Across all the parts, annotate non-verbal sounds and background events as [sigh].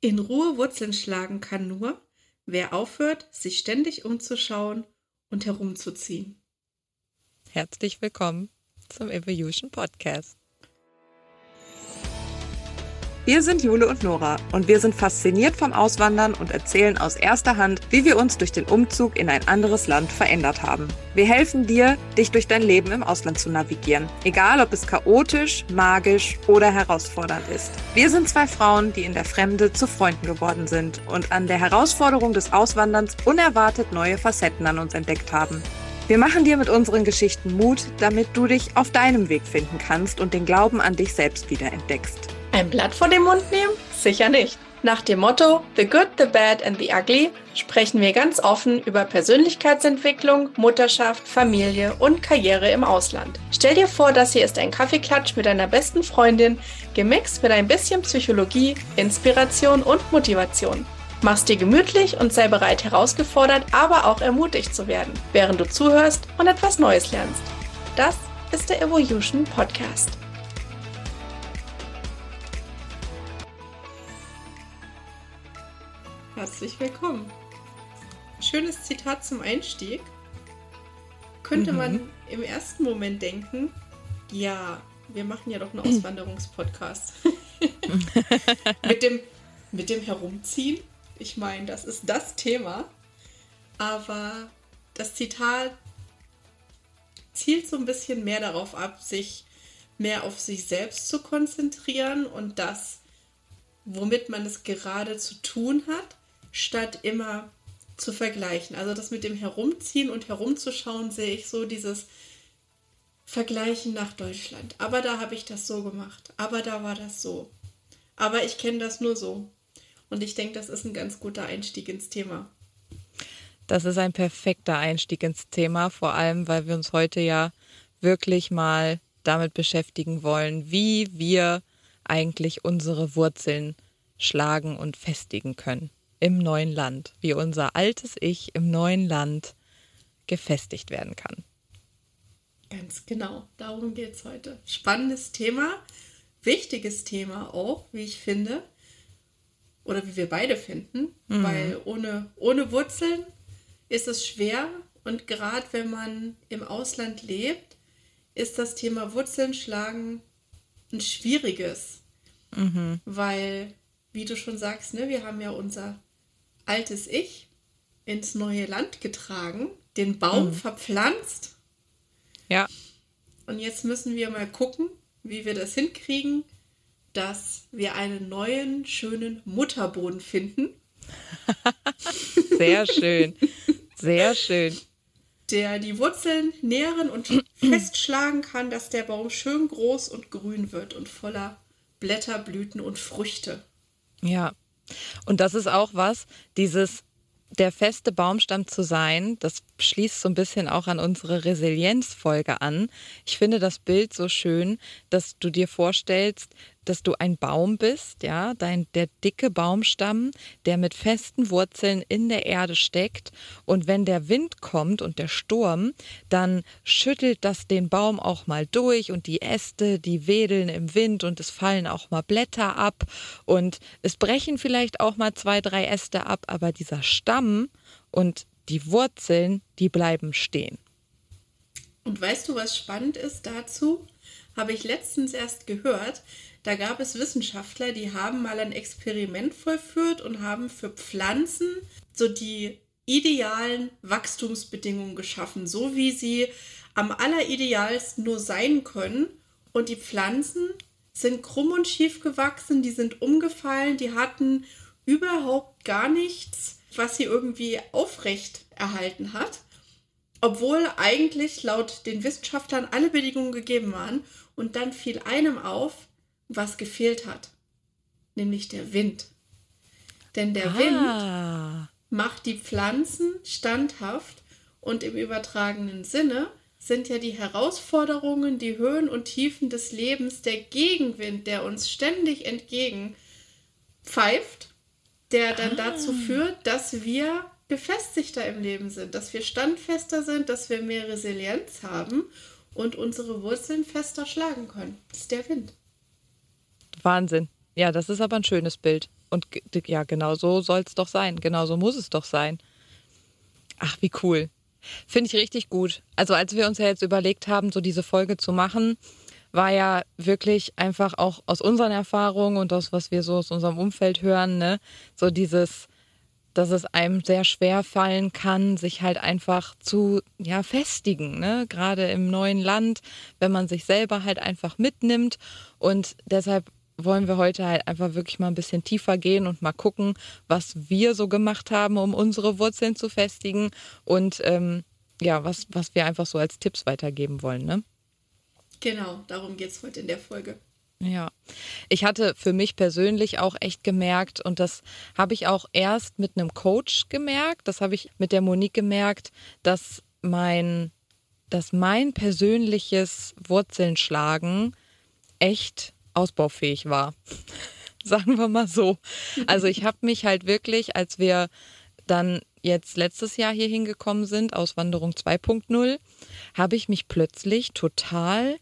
In Ruhe Wurzeln schlagen kann nur, wer aufhört, sich ständig umzuschauen und herumzuziehen. Herzlich willkommen zum Evolution Podcast. Wir sind Jule und Nora und wir sind fasziniert vom Auswandern und erzählen aus erster Hand, wie wir uns durch den Umzug in ein anderes Land verändert haben. Wir helfen dir, dich durch dein Leben im Ausland zu navigieren, egal ob es chaotisch, magisch oder herausfordernd ist. Wir sind zwei Frauen, die in der Fremde zu Freunden geworden sind und an der Herausforderung des Auswanderns unerwartet neue Facetten an uns entdeckt haben. Wir machen dir mit unseren Geschichten Mut, damit du dich auf deinem Weg finden kannst und den Glauben an dich selbst wieder entdeckst. Ein Blatt vor den Mund nehmen? Sicher nicht. Nach dem Motto The Good, the Bad and the Ugly sprechen wir ganz offen über Persönlichkeitsentwicklung, Mutterschaft, Familie und Karriere im Ausland. Stell dir vor, das hier ist ein Kaffeeklatsch mit deiner besten Freundin, gemixt mit ein bisschen Psychologie, Inspiration und Motivation. Mach's dir gemütlich und sei bereit, herausgefordert, aber auch ermutigt zu werden, während du zuhörst und etwas Neues lernst. Das ist der Evolution Podcast. Herzlich willkommen. Schönes Zitat zum Einstieg. Könnte mhm. man im ersten Moment denken, ja, wir machen ja doch einen Auswanderungspodcast. [laughs] mit, dem, mit dem Herumziehen. Ich meine, das ist das Thema. Aber das Zitat zielt so ein bisschen mehr darauf ab, sich mehr auf sich selbst zu konzentrieren und das, womit man es gerade zu tun hat statt immer zu vergleichen. Also das mit dem Herumziehen und herumzuschauen sehe ich so dieses Vergleichen nach Deutschland. Aber da habe ich das so gemacht. Aber da war das so. Aber ich kenne das nur so. Und ich denke, das ist ein ganz guter Einstieg ins Thema. Das ist ein perfekter Einstieg ins Thema, vor allem weil wir uns heute ja wirklich mal damit beschäftigen wollen, wie wir eigentlich unsere Wurzeln schlagen und festigen können im neuen Land, wie unser altes Ich im neuen Land gefestigt werden kann. Ganz genau, darum geht es heute. Spannendes Thema, wichtiges Thema auch, wie ich finde, oder wie wir beide finden, mhm. weil ohne, ohne Wurzeln ist es schwer und gerade wenn man im Ausland lebt, ist das Thema Wurzeln schlagen ein schwieriges, mhm. weil, wie du schon sagst, ne, wir haben ja unser altes Ich ins neue Land getragen, den Baum mhm. verpflanzt. Ja. Und jetzt müssen wir mal gucken, wie wir das hinkriegen, dass wir einen neuen, schönen Mutterboden finden. [laughs] Sehr schön. Sehr schön. Der die Wurzeln nähren und [clears throat] festschlagen kann, dass der Baum schön groß und grün wird und voller Blätter, Blüten und Früchte. Ja, und das ist auch was, dieses der feste Baumstamm zu sein, das schließt so ein bisschen auch an unsere Resilienzfolge an. Ich finde das Bild so schön, dass du dir vorstellst, dass du ein Baum bist, ja, dein, der dicke Baumstamm, der mit festen Wurzeln in der Erde steckt. Und wenn der Wind kommt und der Sturm, dann schüttelt das den Baum auch mal durch und die Äste, die wedeln im Wind und es fallen auch mal Blätter ab und es brechen vielleicht auch mal zwei, drei Äste ab, aber dieser Stamm und die Wurzeln, die bleiben stehen. Und weißt du, was spannend ist dazu? Habe ich letztens erst gehört, da gab es Wissenschaftler, die haben mal ein Experiment vollführt und haben für Pflanzen so die idealen Wachstumsbedingungen geschaffen, so wie sie am alleridealsten nur sein können. Und die Pflanzen sind krumm und schief gewachsen, die sind umgefallen, die hatten überhaupt gar nichts, was sie irgendwie aufrecht erhalten hat. Obwohl eigentlich laut den Wissenschaftlern alle Bedingungen gegeben waren. Und dann fiel einem auf, was gefehlt hat, nämlich der Wind. Denn der ah. Wind macht die Pflanzen standhaft und im übertragenen Sinne sind ja die Herausforderungen, die Höhen und Tiefen des Lebens, der Gegenwind, der uns ständig entgegen pfeift, der dann ah. dazu führt, dass wir gefestigter im Leben sind, dass wir standfester sind, dass wir mehr Resilienz haben und unsere Wurzeln fester schlagen können. Das ist der Wind. Wahnsinn. Ja, das ist aber ein schönes Bild. Und ja, genau so soll es doch sein. Genau so muss es doch sein. Ach, wie cool. Finde ich richtig gut. Also als wir uns ja jetzt überlegt haben, so diese Folge zu machen, war ja wirklich einfach auch aus unseren Erfahrungen und aus was wir so aus unserem Umfeld hören, ne, so dieses, dass es einem sehr schwer fallen kann, sich halt einfach zu ja festigen, ne, gerade im neuen Land, wenn man sich selber halt einfach mitnimmt und deshalb wollen wir heute halt einfach wirklich mal ein bisschen tiefer gehen und mal gucken, was wir so gemacht haben, um unsere Wurzeln zu festigen und ähm, ja, was, was wir einfach so als Tipps weitergeben wollen, ne? Genau, darum geht es heute in der Folge. Ja, ich hatte für mich persönlich auch echt gemerkt und das habe ich auch erst mit einem Coach gemerkt, das habe ich mit der Monique gemerkt, dass mein, dass mein persönliches Wurzeln schlagen echt ausbaufähig war. [laughs] Sagen wir mal so. Also ich habe mich halt wirklich, als wir dann jetzt letztes Jahr hier hingekommen sind, Auswanderung 2.0, habe ich mich plötzlich total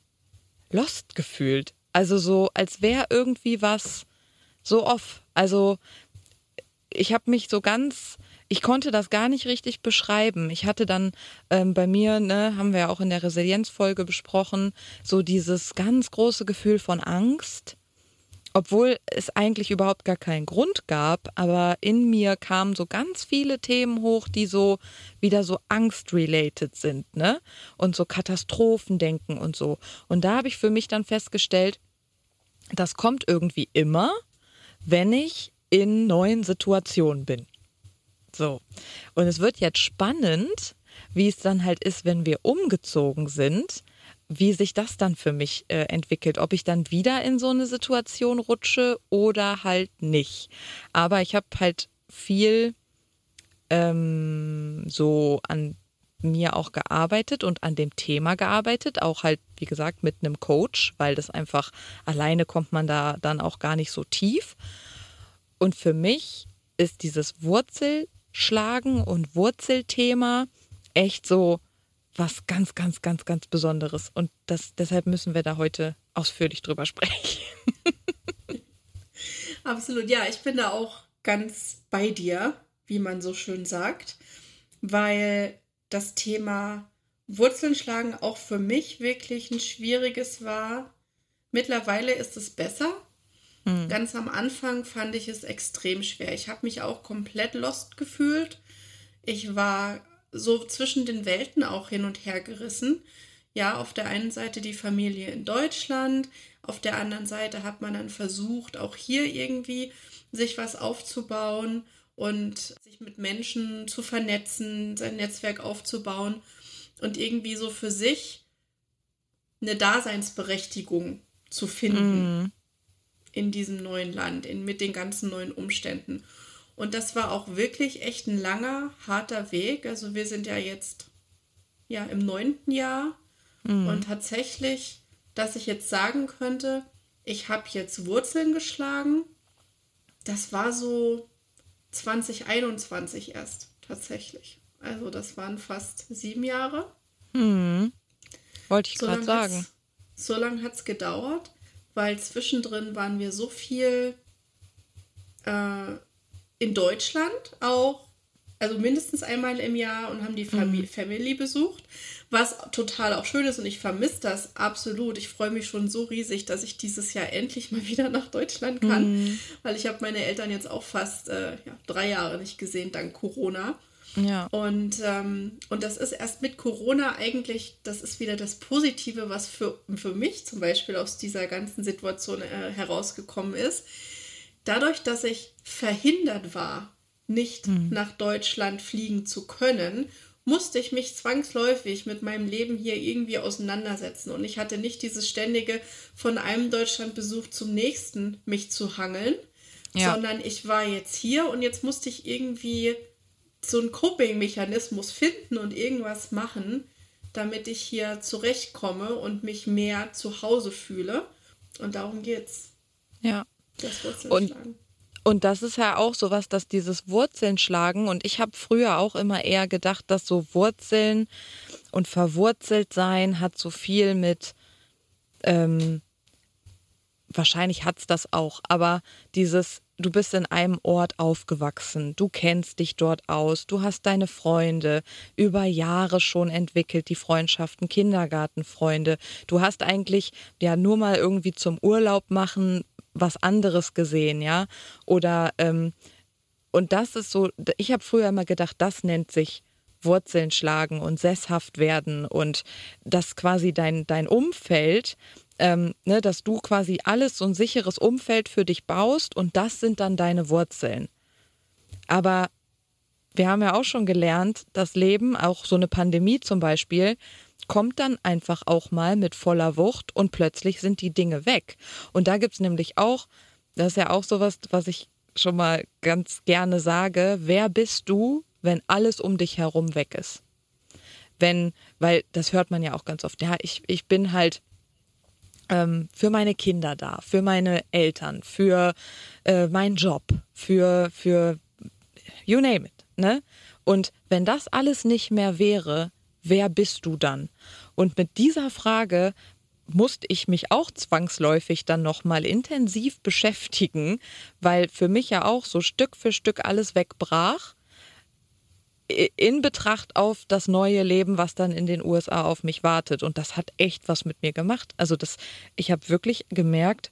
lost gefühlt. Also so, als wäre irgendwie was so off. Also ich habe mich so ganz, ich konnte das gar nicht richtig beschreiben. Ich hatte dann ähm, bei mir, ne, haben wir ja auch in der Resilienzfolge besprochen, so dieses ganz große Gefühl von Angst obwohl es eigentlich überhaupt gar keinen Grund gab, aber in mir kamen so ganz viele Themen hoch, die so wieder so angst-related sind, ne? Und so Katastrophendenken und so. Und da habe ich für mich dann festgestellt, das kommt irgendwie immer, wenn ich in neuen Situationen bin. So. Und es wird jetzt spannend, wie es dann halt ist, wenn wir umgezogen sind wie sich das dann für mich äh, entwickelt, ob ich dann wieder in so eine Situation rutsche oder halt nicht. Aber ich habe halt viel ähm, so an mir auch gearbeitet und an dem Thema gearbeitet, auch halt, wie gesagt, mit einem Coach, weil das einfach alleine kommt man da dann auch gar nicht so tief. Und für mich ist dieses Wurzelschlagen und Wurzelthema echt so was ganz, ganz, ganz, ganz Besonderes. Und das, deshalb müssen wir da heute ausführlich drüber sprechen. [laughs] Absolut, ja, ich bin da auch ganz bei dir, wie man so schön sagt, weil das Thema Wurzeln schlagen auch für mich wirklich ein schwieriges war. Mittlerweile ist es besser. Mhm. Ganz am Anfang fand ich es extrem schwer. Ich habe mich auch komplett lost gefühlt. Ich war so zwischen den Welten auch hin und her gerissen. Ja, auf der einen Seite die Familie in Deutschland, auf der anderen Seite hat man dann versucht, auch hier irgendwie sich was aufzubauen und sich mit Menschen zu vernetzen, sein Netzwerk aufzubauen und irgendwie so für sich eine Daseinsberechtigung zu finden mm. In diesem neuen Land, in, mit den ganzen neuen Umständen. Und das war auch wirklich echt ein langer, harter Weg. Also wir sind ja jetzt ja im neunten Jahr mhm. und tatsächlich, dass ich jetzt sagen könnte, ich habe jetzt Wurzeln geschlagen, das war so 2021 erst tatsächlich. Also das waren fast sieben Jahre. Mhm. Wollte ich so gerade sagen. So lange hat es gedauert, weil zwischendrin waren wir so viel äh, in Deutschland auch, also mindestens einmal im Jahr und haben die Famili mhm. Family besucht, was total auch schön ist und ich vermisse das absolut. Ich freue mich schon so riesig, dass ich dieses Jahr endlich mal [laughs] wieder nach Deutschland kann, mhm. weil ich habe meine Eltern jetzt auch fast äh, ja, drei Jahre nicht gesehen, dank Corona. Ja. Und, ähm, und das ist erst mit Corona eigentlich, das ist wieder das Positive, was für, für mich zum Beispiel aus dieser ganzen Situation äh, herausgekommen ist dadurch, dass ich verhindert war, nicht mhm. nach Deutschland fliegen zu können, musste ich mich zwangsläufig mit meinem Leben hier irgendwie auseinandersetzen. Und ich hatte nicht dieses ständige von einem Deutschlandbesuch zum nächsten mich zu hangeln, ja. sondern ich war jetzt hier und jetzt musste ich irgendwie so einen Coping-Mechanismus finden und irgendwas machen, damit ich hier zurechtkomme und mich mehr zu Hause fühle. Und darum geht's. Ja. Und, und das ist ja auch sowas, dass dieses Wurzeln schlagen, und ich habe früher auch immer eher gedacht, dass so Wurzeln und verwurzelt sein hat so viel mit, ähm, wahrscheinlich hat es das auch, aber dieses du bist in einem Ort aufgewachsen, du kennst dich dort aus, du hast deine Freunde über Jahre schon entwickelt, die Freundschaften, Kindergartenfreunde. Du hast eigentlich ja nur mal irgendwie zum Urlaub machen was anderes gesehen, ja. Oder ähm, und das ist so, ich habe früher immer gedacht, das nennt sich Wurzeln schlagen und sesshaft werden und dass quasi dein, dein Umfeld ähm, ne, dass du quasi alles so ein sicheres Umfeld für dich baust und das sind dann deine Wurzeln. Aber wir haben ja auch schon gelernt, das Leben, auch so eine Pandemie zum Beispiel, kommt dann einfach auch mal mit voller Wucht und plötzlich sind die Dinge weg. Und da gibt es nämlich auch, das ist ja auch sowas, was ich schon mal ganz gerne sage, wer bist du, wenn alles um dich herum weg ist? Wenn, weil das hört man ja auch ganz oft, ja, ich, ich bin halt ähm, für meine Kinder da, für meine Eltern, für äh, meinen Job, für, für you name it. Ne? Und wenn das alles nicht mehr wäre, wer bist du dann? Und mit dieser Frage musste ich mich auch zwangsläufig dann nochmal intensiv beschäftigen, weil für mich ja auch so Stück für Stück alles wegbrach in Betracht auf das neue Leben, was dann in den USA auf mich wartet. Und das hat echt was mit mir gemacht. Also das, ich habe wirklich gemerkt,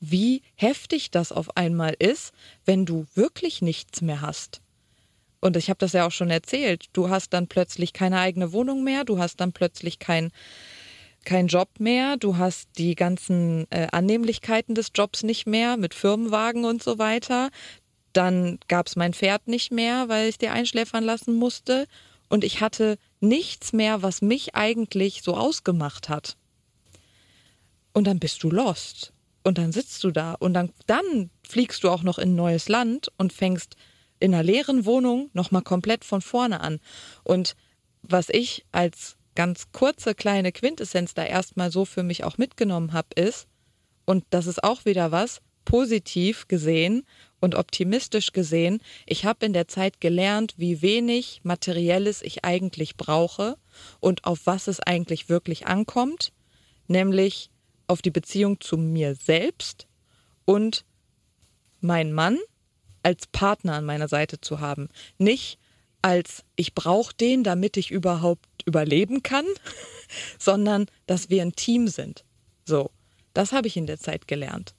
wie heftig das auf einmal ist, wenn du wirklich nichts mehr hast. Und ich habe das ja auch schon erzählt. Du hast dann plötzlich keine eigene Wohnung mehr, du hast dann plötzlich kein, kein Job mehr, du hast die ganzen äh, Annehmlichkeiten des Jobs nicht mehr mit Firmenwagen und so weiter. Dann gab es mein Pferd nicht mehr, weil ich dir einschläfern lassen musste. Und ich hatte nichts mehr, was mich eigentlich so ausgemacht hat. Und dann bist du lost. Und dann sitzt du da. Und dann, dann fliegst du auch noch in ein neues Land und fängst in einer leeren Wohnung nochmal komplett von vorne an. Und was ich als ganz kurze kleine Quintessenz da erstmal so für mich auch mitgenommen habe, ist, und das ist auch wieder was, positiv gesehen und optimistisch gesehen, ich habe in der Zeit gelernt, wie wenig materielles ich eigentlich brauche und auf was es eigentlich wirklich ankommt, nämlich auf die Beziehung zu mir selbst und mein Mann als Partner an meiner Seite zu haben, nicht als ich brauche den, damit ich überhaupt überleben kann, [laughs] sondern dass wir ein Team sind. So, das habe ich in der Zeit gelernt.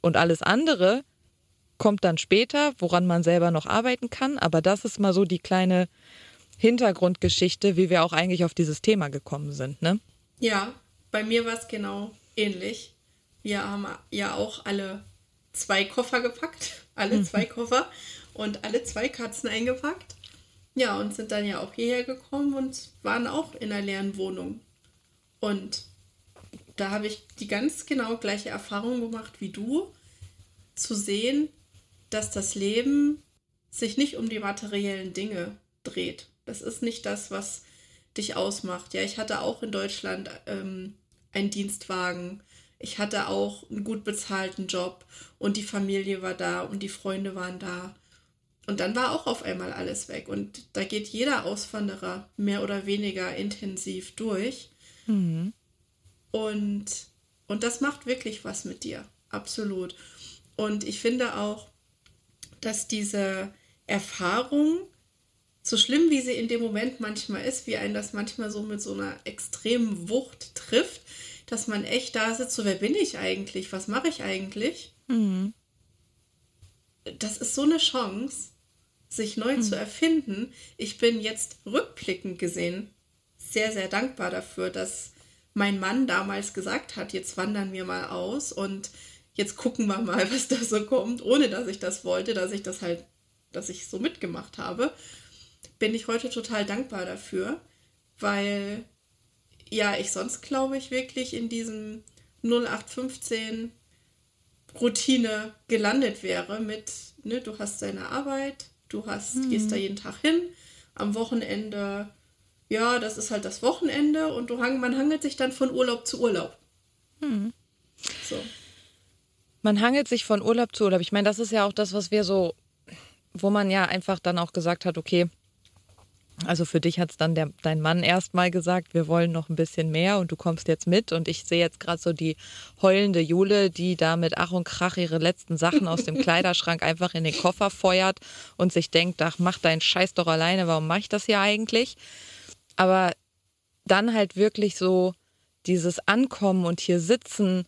Und alles andere kommt dann später, woran man selber noch arbeiten kann. Aber das ist mal so die kleine Hintergrundgeschichte, wie wir auch eigentlich auf dieses Thema gekommen sind. Ne? Ja, bei mir war es genau ähnlich. Wir haben ja auch alle zwei Koffer gepackt, alle mhm. zwei Koffer und alle zwei Katzen eingepackt. Ja, und sind dann ja auch hierher gekommen und waren auch in einer leeren Wohnung. Und da habe ich die ganz genau gleiche Erfahrung gemacht wie du, zu sehen, dass das Leben sich nicht um die materiellen Dinge dreht. Das ist nicht das, was dich ausmacht. Ja, ich hatte auch in Deutschland ähm, einen Dienstwagen. Ich hatte auch einen gut bezahlten Job und die Familie war da und die Freunde waren da. Und dann war auch auf einmal alles weg. Und da geht jeder Auswanderer mehr oder weniger intensiv durch. Mhm. Und, und das macht wirklich was mit dir. Absolut. Und ich finde auch, dass diese Erfahrung, so schlimm wie sie in dem Moment manchmal ist, wie einen das manchmal so mit so einer extremen Wucht trifft, dass man echt da sitzt, so wer bin ich eigentlich, was mache ich eigentlich? Mhm. Das ist so eine Chance, sich neu mhm. zu erfinden. Ich bin jetzt rückblickend gesehen sehr, sehr dankbar dafür, dass mein Mann damals gesagt hat, jetzt wandern wir mal aus und jetzt gucken wir mal, [laughs] was da so kommt, ohne dass ich das wollte, dass ich das halt, dass ich so mitgemacht habe, bin ich heute total dankbar dafür, weil ja, ich sonst glaube ich wirklich in diesem 0815 Routine gelandet wäre mit, ne, du hast deine Arbeit, du hast, mhm. gehst da jeden Tag hin, am Wochenende, ja, das ist halt das Wochenende und du hang, man hangelt sich dann von Urlaub zu Urlaub. Mhm. So man hangelt sich von Urlaub zu Urlaub. Ich meine, das ist ja auch das, was wir so, wo man ja einfach dann auch gesagt hat, okay, Also für dich hat es dann der, dein Mann erstmal gesagt, wir wollen noch ein bisschen mehr und du kommst jetzt mit. Und ich sehe jetzt gerade so die heulende Jule, die da mit Ach und Krach ihre letzten Sachen aus dem [laughs] Kleiderschrank einfach in den Koffer feuert und sich denkt, ach, mach deinen Scheiß doch alleine, warum mache ich das hier eigentlich? Aber dann halt wirklich so dieses Ankommen und hier sitzen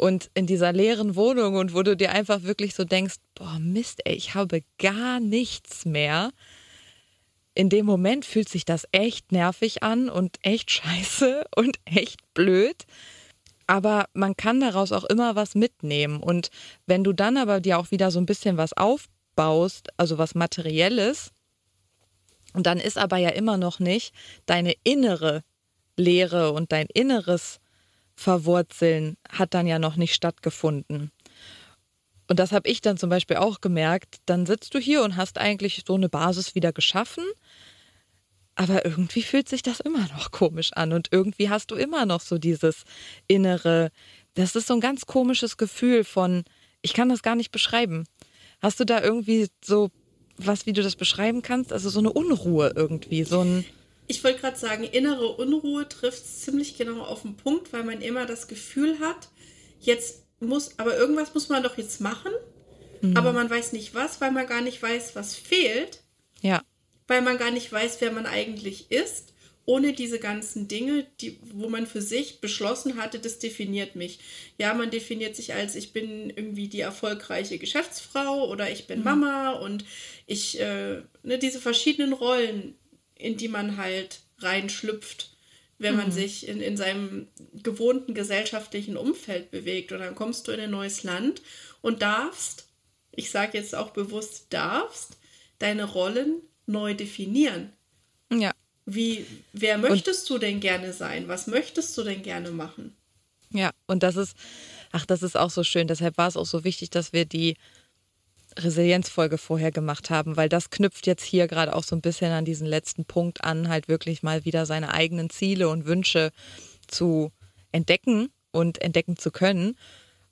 und in dieser leeren Wohnung und wo du dir einfach wirklich so denkst, boah, Mist, ey, ich habe gar nichts mehr in dem Moment fühlt sich das echt nervig an und echt [laughs] scheiße und echt blöd. Aber man kann daraus auch immer was mitnehmen. Und wenn du dann aber dir auch wieder so ein bisschen was aufbaust, also was Materielles, und dann ist aber ja immer noch nicht deine innere Lehre und dein inneres Verwurzeln hat dann ja noch nicht stattgefunden. Und das habe ich dann zum Beispiel auch gemerkt. Dann sitzt du hier und hast eigentlich so eine Basis wieder geschaffen. Aber irgendwie fühlt sich das immer noch komisch an. Und irgendwie hast du immer noch so dieses innere, das ist so ein ganz komisches Gefühl von, ich kann das gar nicht beschreiben. Hast du da irgendwie so was, wie du das beschreiben kannst? Also so eine Unruhe irgendwie, so ein. Ich wollte gerade sagen, innere Unruhe trifft ziemlich genau auf den Punkt, weil man immer das Gefühl hat, jetzt muss, aber irgendwas muss man doch jetzt machen. Mhm. Aber man weiß nicht was, weil man gar nicht weiß, was fehlt. Ja. Weil man gar nicht weiß, wer man eigentlich ist. Ohne diese ganzen Dinge, die, wo man für sich beschlossen hatte, das definiert mich. Ja, man definiert sich als, ich bin irgendwie die erfolgreiche Geschäftsfrau oder ich bin mhm. Mama und ich, äh, ne, diese verschiedenen Rollen, in die man halt reinschlüpft wenn man mhm. sich in, in seinem gewohnten gesellschaftlichen Umfeld bewegt. Und dann kommst du in ein neues Land und darfst, ich sage jetzt auch bewusst darfst, deine Rollen neu definieren. Ja. Wie, wer möchtest und, du denn gerne sein? Was möchtest du denn gerne machen? Ja, und das ist, ach, das ist auch so schön. Deshalb war es auch so wichtig, dass wir die Resilienzfolge vorher gemacht haben, weil das knüpft jetzt hier gerade auch so ein bisschen an diesen letzten Punkt an, halt wirklich mal wieder seine eigenen Ziele und Wünsche zu entdecken und entdecken zu können.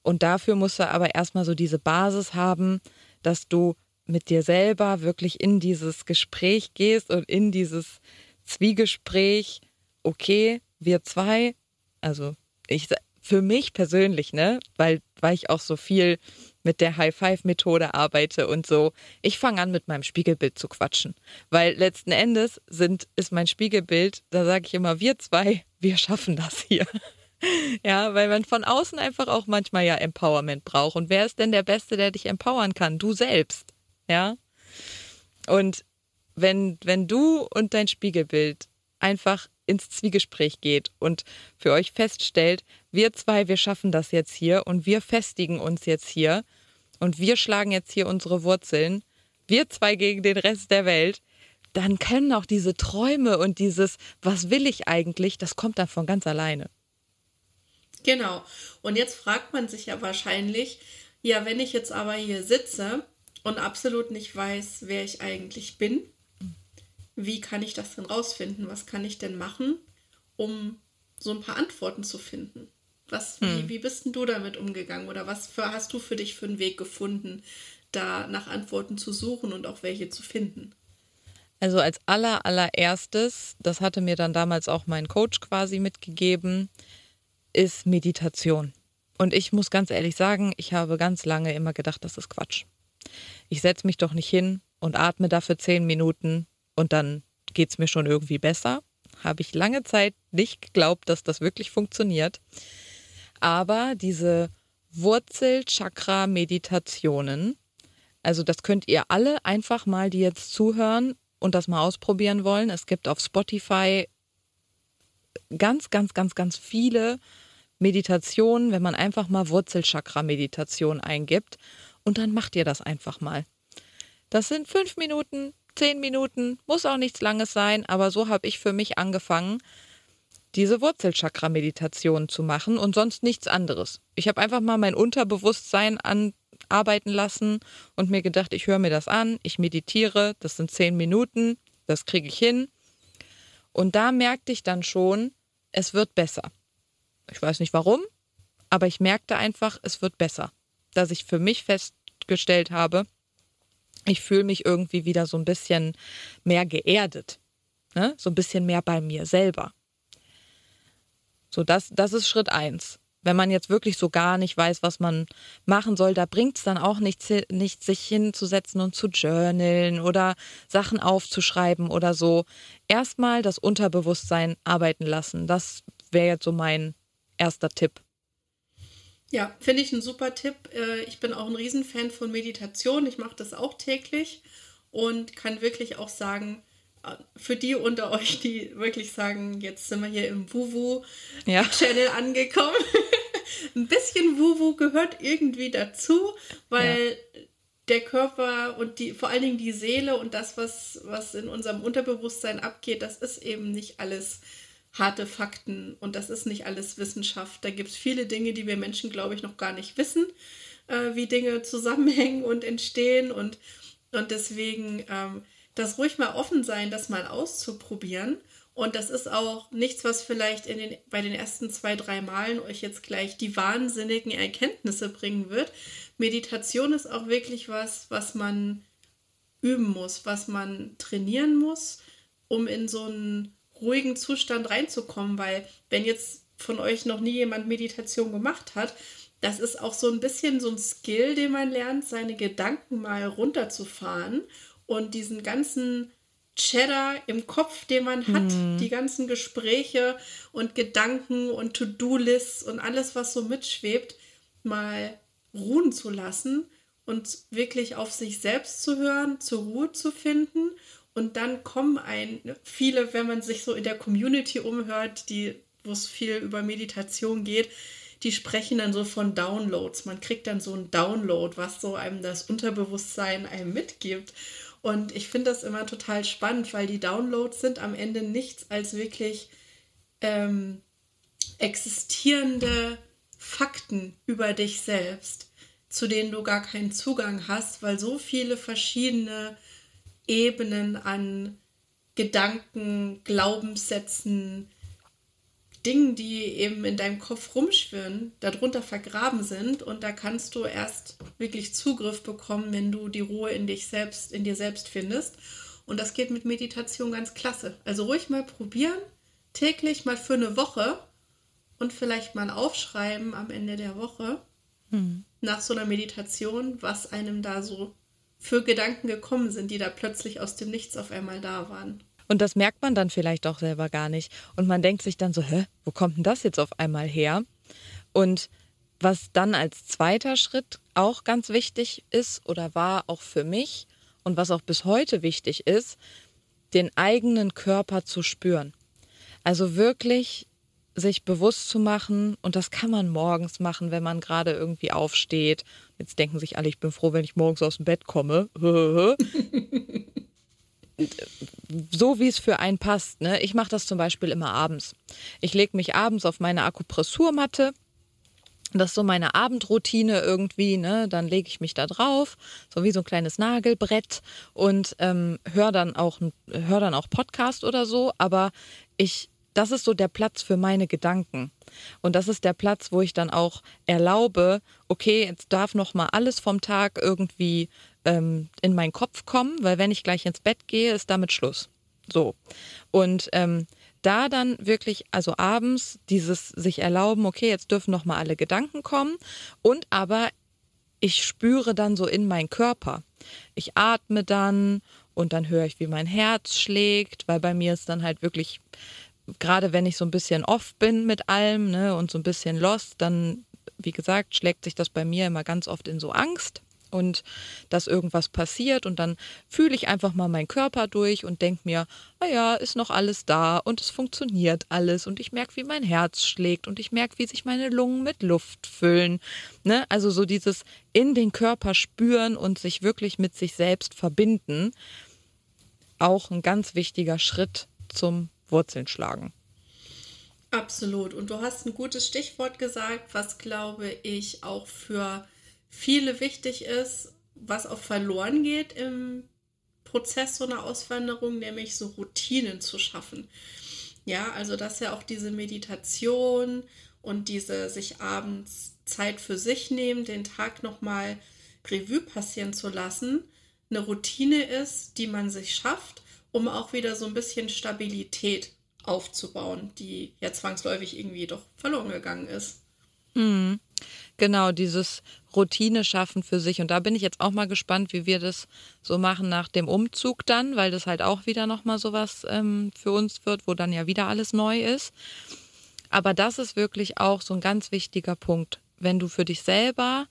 Und dafür musst du aber erstmal so diese Basis haben, dass du mit dir selber wirklich in dieses Gespräch gehst und in dieses Zwiegespräch, okay, wir zwei, also ich für mich persönlich, ne, weil, weil ich auch so viel mit der High-Five-Methode arbeite und so. Ich fange an, mit meinem Spiegelbild zu quatschen. Weil letzten Endes sind, ist mein Spiegelbild, da sage ich immer, wir zwei, wir schaffen das hier. [laughs] ja, weil man von außen einfach auch manchmal ja Empowerment braucht. Und wer ist denn der Beste, der dich empowern kann? Du selbst. Ja. Und wenn, wenn du und dein Spiegelbild einfach ins Zwiegespräch geht und für euch feststellt, wir zwei, wir schaffen das jetzt hier und wir festigen uns jetzt hier und wir schlagen jetzt hier unsere Wurzeln, wir zwei gegen den Rest der Welt, dann können auch diese Träume und dieses, was will ich eigentlich, das kommt dann von ganz alleine. Genau. Und jetzt fragt man sich ja wahrscheinlich, ja, wenn ich jetzt aber hier sitze und absolut nicht weiß, wer ich eigentlich bin, wie kann ich das denn rausfinden? Was kann ich denn machen, um so ein paar Antworten zu finden? Was, hm. wie, wie bist denn du damit umgegangen oder was für, hast du für dich für einen Weg gefunden, da nach Antworten zu suchen und auch welche zu finden? Also als aller allererstes, das hatte mir dann damals auch mein Coach quasi mitgegeben, ist Meditation. Und ich muss ganz ehrlich sagen, ich habe ganz lange immer gedacht, das ist Quatsch. Ich setze mich doch nicht hin und atme dafür zehn Minuten und dann geht es mir schon irgendwie besser. Habe ich lange Zeit nicht geglaubt, dass das wirklich funktioniert. Aber diese Wurzelchakra-Meditationen, also das könnt ihr alle einfach mal, die jetzt zuhören und das mal ausprobieren wollen. Es gibt auf Spotify ganz, ganz, ganz, ganz viele Meditationen, wenn man einfach mal Wurzelchakra-Meditation eingibt. Und dann macht ihr das einfach mal. Das sind fünf Minuten, zehn Minuten, muss auch nichts Langes sein, aber so habe ich für mich angefangen, diese Wurzelchakra-Meditation zu machen und sonst nichts anderes. Ich habe einfach mal mein Unterbewusstsein arbeiten lassen und mir gedacht, ich höre mir das an, ich meditiere, das sind zehn Minuten, das kriege ich hin. Und da merkte ich dann schon, es wird besser. Ich weiß nicht warum, aber ich merkte einfach, es wird besser. Dass ich für mich festgestellt habe, ich fühle mich irgendwie wieder so ein bisschen mehr geerdet. Ne? So ein bisschen mehr bei mir selber. So, das, das ist Schritt eins. Wenn man jetzt wirklich so gar nicht weiß, was man machen soll, da bringt es dann auch nichts, nicht, sich hinzusetzen und zu journalen oder Sachen aufzuschreiben oder so. Erstmal das Unterbewusstsein arbeiten lassen. Das wäre jetzt so mein erster Tipp. Ja, finde ich ein super Tipp. Äh, ich bin auch ein Riesenfan von Meditation. Ich mache das auch täglich und kann wirklich auch sagen, für die unter euch, die wirklich sagen, jetzt sind wir hier im Wuwu-Channel ja. angekommen. [laughs] ein bisschen Wuwu gehört irgendwie dazu, weil ja. der Körper und die, vor allen Dingen die Seele und das, was, was in unserem Unterbewusstsein abgeht, das ist eben nicht alles harte Fakten und das ist nicht alles Wissenschaft. Da gibt es viele Dinge, die wir Menschen, glaube ich, noch gar nicht wissen, äh, wie Dinge zusammenhängen und entstehen und, und deswegen ähm, das ruhig mal offen sein, das mal auszuprobieren. Und das ist auch nichts, was vielleicht in den, bei den ersten zwei, drei Malen euch jetzt gleich die wahnsinnigen Erkenntnisse bringen wird. Meditation ist auch wirklich was, was man üben muss, was man trainieren muss, um in so einen ruhigen Zustand reinzukommen, weil wenn jetzt von euch noch nie jemand Meditation gemacht hat, das ist auch so ein bisschen so ein Skill, den man lernt, seine Gedanken mal runterzufahren und diesen ganzen Cheddar im Kopf, den man hat, mhm. die ganzen Gespräche und Gedanken und To-Do-Lists und alles, was so mitschwebt, mal ruhen zu lassen und wirklich auf sich selbst zu hören, zur Ruhe zu finden und dann kommen ein viele, wenn man sich so in der Community umhört, die, wo es viel über Meditation geht, die sprechen dann so von Downloads. Man kriegt dann so ein Download, was so einem das Unterbewusstsein einem mitgibt. Und ich finde das immer total spannend, weil die Downloads sind am Ende nichts als wirklich ähm, existierende Fakten über dich selbst, zu denen du gar keinen Zugang hast, weil so viele verschiedene Ebenen an Gedanken, Glaubenssätzen, Dingen, die eben in deinem Kopf rumschwirren, darunter vergraben sind. Und da kannst du erst wirklich Zugriff bekommen, wenn du die Ruhe in dich selbst, in dir selbst findest. Und das geht mit Meditation ganz klasse. Also ruhig mal probieren, täglich mal für eine Woche und vielleicht mal aufschreiben am Ende der Woche mhm. nach so einer Meditation, was einem da so für Gedanken gekommen sind, die da plötzlich aus dem Nichts auf einmal da waren. Und das merkt man dann vielleicht auch selber gar nicht. Und man denkt sich dann so, hä, wo kommt denn das jetzt auf einmal her? Und was dann als zweiter Schritt auch ganz wichtig ist oder war auch für mich und was auch bis heute wichtig ist, den eigenen Körper zu spüren. Also wirklich sich bewusst zu machen, und das kann man morgens machen, wenn man gerade irgendwie aufsteht. Jetzt denken sich alle, ich bin froh, wenn ich morgens aus dem Bett komme. [laughs] so wie es für einen passt. Ne? Ich mache das zum Beispiel immer abends. Ich lege mich abends auf meine Akupressurmatte. Das ist so meine Abendroutine irgendwie, ne? Dann lege ich mich da drauf, so wie so ein kleines Nagelbrett und ähm, höre dann auch hör dann auch Podcast oder so. Aber ich das ist so der Platz für meine Gedanken. Und das ist der Platz, wo ich dann auch erlaube, okay, jetzt darf noch mal alles vom Tag irgendwie ähm, in meinen Kopf kommen, weil wenn ich gleich ins Bett gehe, ist damit Schluss. So. Und ähm, da dann wirklich, also abends, dieses sich erlauben, okay, jetzt dürfen noch mal alle Gedanken kommen und aber ich spüre dann so in meinen Körper. Ich atme dann und dann höre ich, wie mein Herz schlägt, weil bei mir ist dann halt wirklich gerade wenn ich so ein bisschen off bin mit allem ne, und so ein bisschen lost, dann, wie gesagt, schlägt sich das bei mir immer ganz oft in so Angst und dass irgendwas passiert und dann fühle ich einfach mal meinen Körper durch und denke mir, naja, ist noch alles da und es funktioniert alles und ich merke, wie mein Herz schlägt und ich merke, wie sich meine Lungen mit Luft füllen. Ne? Also so dieses in den Körper spüren und sich wirklich mit sich selbst verbinden, auch ein ganz wichtiger Schritt zum Wurzeln schlagen. Absolut. Und du hast ein gutes Stichwort gesagt, was glaube ich auch für viele wichtig ist, was auch verloren geht im Prozess so einer Auswanderung, nämlich so Routinen zu schaffen. Ja, also dass ja auch diese Meditation und diese sich abends Zeit für sich nehmen, den Tag nochmal Revue passieren zu lassen, eine Routine ist, die man sich schafft um auch wieder so ein bisschen Stabilität aufzubauen, die ja zwangsläufig irgendwie doch verloren gegangen ist. Mhm. Genau, dieses Routine schaffen für sich. Und da bin ich jetzt auch mal gespannt, wie wir das so machen nach dem Umzug dann, weil das halt auch wieder nochmal sowas ähm, für uns wird, wo dann ja wieder alles neu ist. Aber das ist wirklich auch so ein ganz wichtiger Punkt. Wenn du für dich selber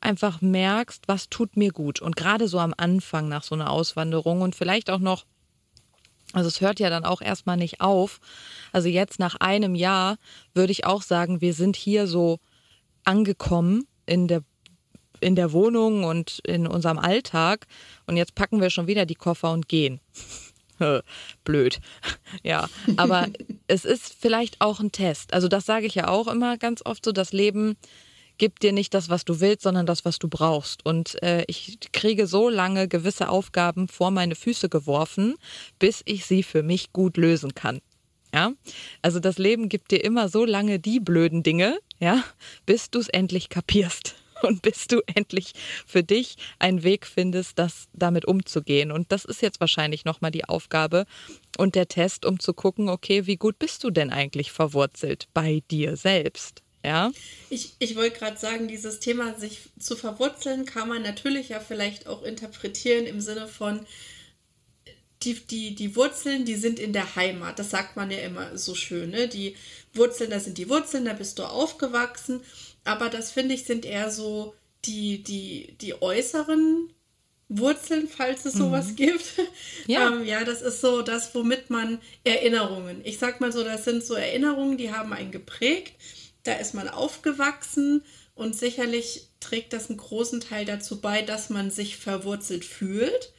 einfach merkst, was tut mir gut. Und gerade so am Anfang nach so einer Auswanderung und vielleicht auch noch, also es hört ja dann auch erstmal nicht auf. Also jetzt nach einem Jahr würde ich auch sagen, wir sind hier so angekommen in der in der Wohnung und in unserem Alltag und jetzt packen wir schon wieder die Koffer und gehen. [laughs] Blöd. [laughs] Ja, aber [laughs] es ist vielleicht auch ein Test. Also das sage ich ja auch immer ganz oft so, das Leben gibt dir nicht das, was du willst, sondern das, was du brauchst. Und äh, ich kriege so lange gewisse Aufgaben vor meine Füße geworfen, bis ich sie für mich gut lösen kann. Ja, also das Leben gibt dir immer so lange die blöden Dinge, ja, bis du es endlich kapierst [laughs] und bis du endlich für dich einen Weg findest, das damit umzugehen. Und das ist jetzt wahrscheinlich nochmal die Aufgabe und der Test, um zu gucken, okay, wie gut bist du denn eigentlich verwurzelt bei dir selbst? Ja. Ich, ich wollte gerade sagen, dieses Thema, sich zu verwurzeln, kann man natürlich ja vielleicht auch interpretieren im Sinne von, die, die, die Wurzeln, die sind in der Heimat. Das sagt man ja immer so schön. Ne? Die Wurzeln, da sind die Wurzeln, da bist du aufgewachsen. Aber das finde ich sind eher so die, die, die äußeren Wurzeln, falls es sowas mhm. gibt. Ja. [laughs] ähm, ja, das ist so das, womit man Erinnerungen, ich sag mal so, das sind so Erinnerungen, die haben einen geprägt da ist man aufgewachsen und sicherlich trägt das einen großen Teil dazu bei, dass man sich verwurzelt fühlt.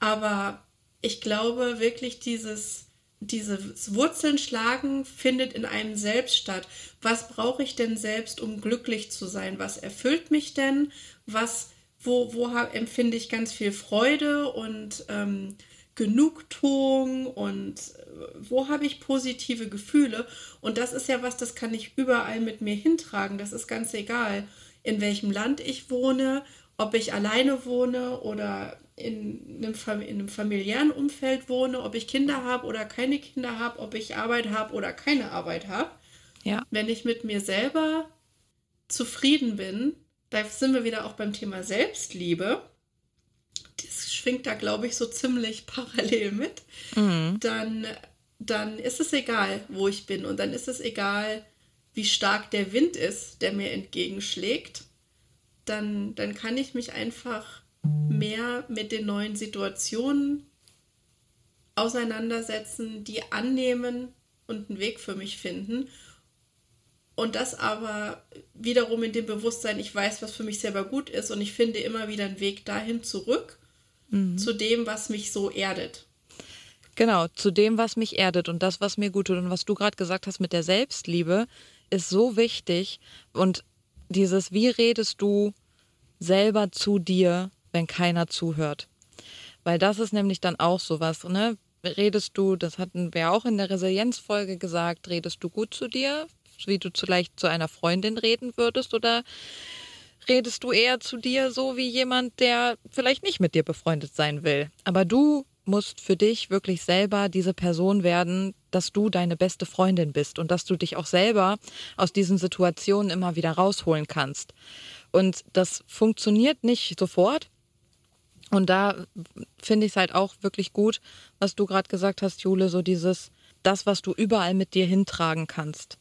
Aber ich glaube wirklich, dieses, dieses Wurzeln schlagen findet in einem selbst statt. Was brauche ich denn selbst, um glücklich zu sein? Was erfüllt mich denn? Was, wo, wo empfinde ich ganz viel Freude und ähm, Genugtuung und äh, wo habe ich positive Gefühle? Und das ist ja was, das kann ich überall mit mir hintragen. Das ist ganz egal, in welchem Land ich wohne, ob ich alleine wohne oder in einem, Fam in einem familiären Umfeld wohne, ob ich Kinder habe oder keine Kinder habe, ob ich Arbeit habe oder keine Arbeit habe. Ja. Wenn ich mit mir selber zufrieden bin, da sind wir wieder auch beim Thema Selbstliebe das schwingt da, glaube ich, so ziemlich [laughs] parallel mit, mhm. dann, dann ist es egal, wo ich bin. Und dann ist es egal, wie stark der Wind ist, der mir entgegenschlägt. Dann, dann kann ich mich einfach mehr mit den neuen Situationen auseinandersetzen, die annehmen und einen Weg für mich finden. Und das aber wiederum in dem Bewusstsein, ich weiß, was für mich selber gut ist und ich finde immer wieder einen Weg dahin zurück mhm. zu dem, was mich so erdet. Genau, zu dem, was mich erdet und das, was mir gut tut. Und was du gerade gesagt hast mit der Selbstliebe, ist so wichtig. Und dieses, wie redest du selber zu dir, wenn keiner zuhört? Weil das ist nämlich dann auch sowas, ne? Redest du, das hatten wir auch in der Resilienzfolge gesagt, redest du gut zu dir, wie du vielleicht zu einer Freundin reden würdest oder redest du eher zu dir so wie jemand, der vielleicht nicht mit dir befreundet sein will. Aber du musst für dich wirklich selber diese Person werden, dass du deine beste Freundin bist und dass du dich auch selber aus diesen Situationen immer wieder rausholen kannst. Und das funktioniert nicht sofort. Und da finde ich es halt auch wirklich gut, was du gerade gesagt hast, Jule, so dieses, das, was du überall mit dir hintragen kannst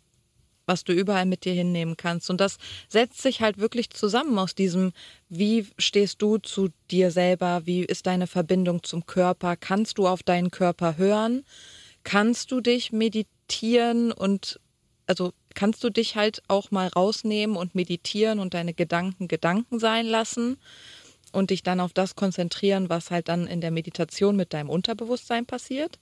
was du überall mit dir hinnehmen kannst. Und das setzt sich halt wirklich zusammen aus diesem, wie stehst du zu dir selber, wie ist deine Verbindung zum Körper, kannst du auf deinen Körper hören, kannst du dich meditieren und also kannst du dich halt auch mal rausnehmen und meditieren und deine Gedanken Gedanken sein lassen und dich dann auf das konzentrieren, was halt dann in der Meditation mit deinem Unterbewusstsein passiert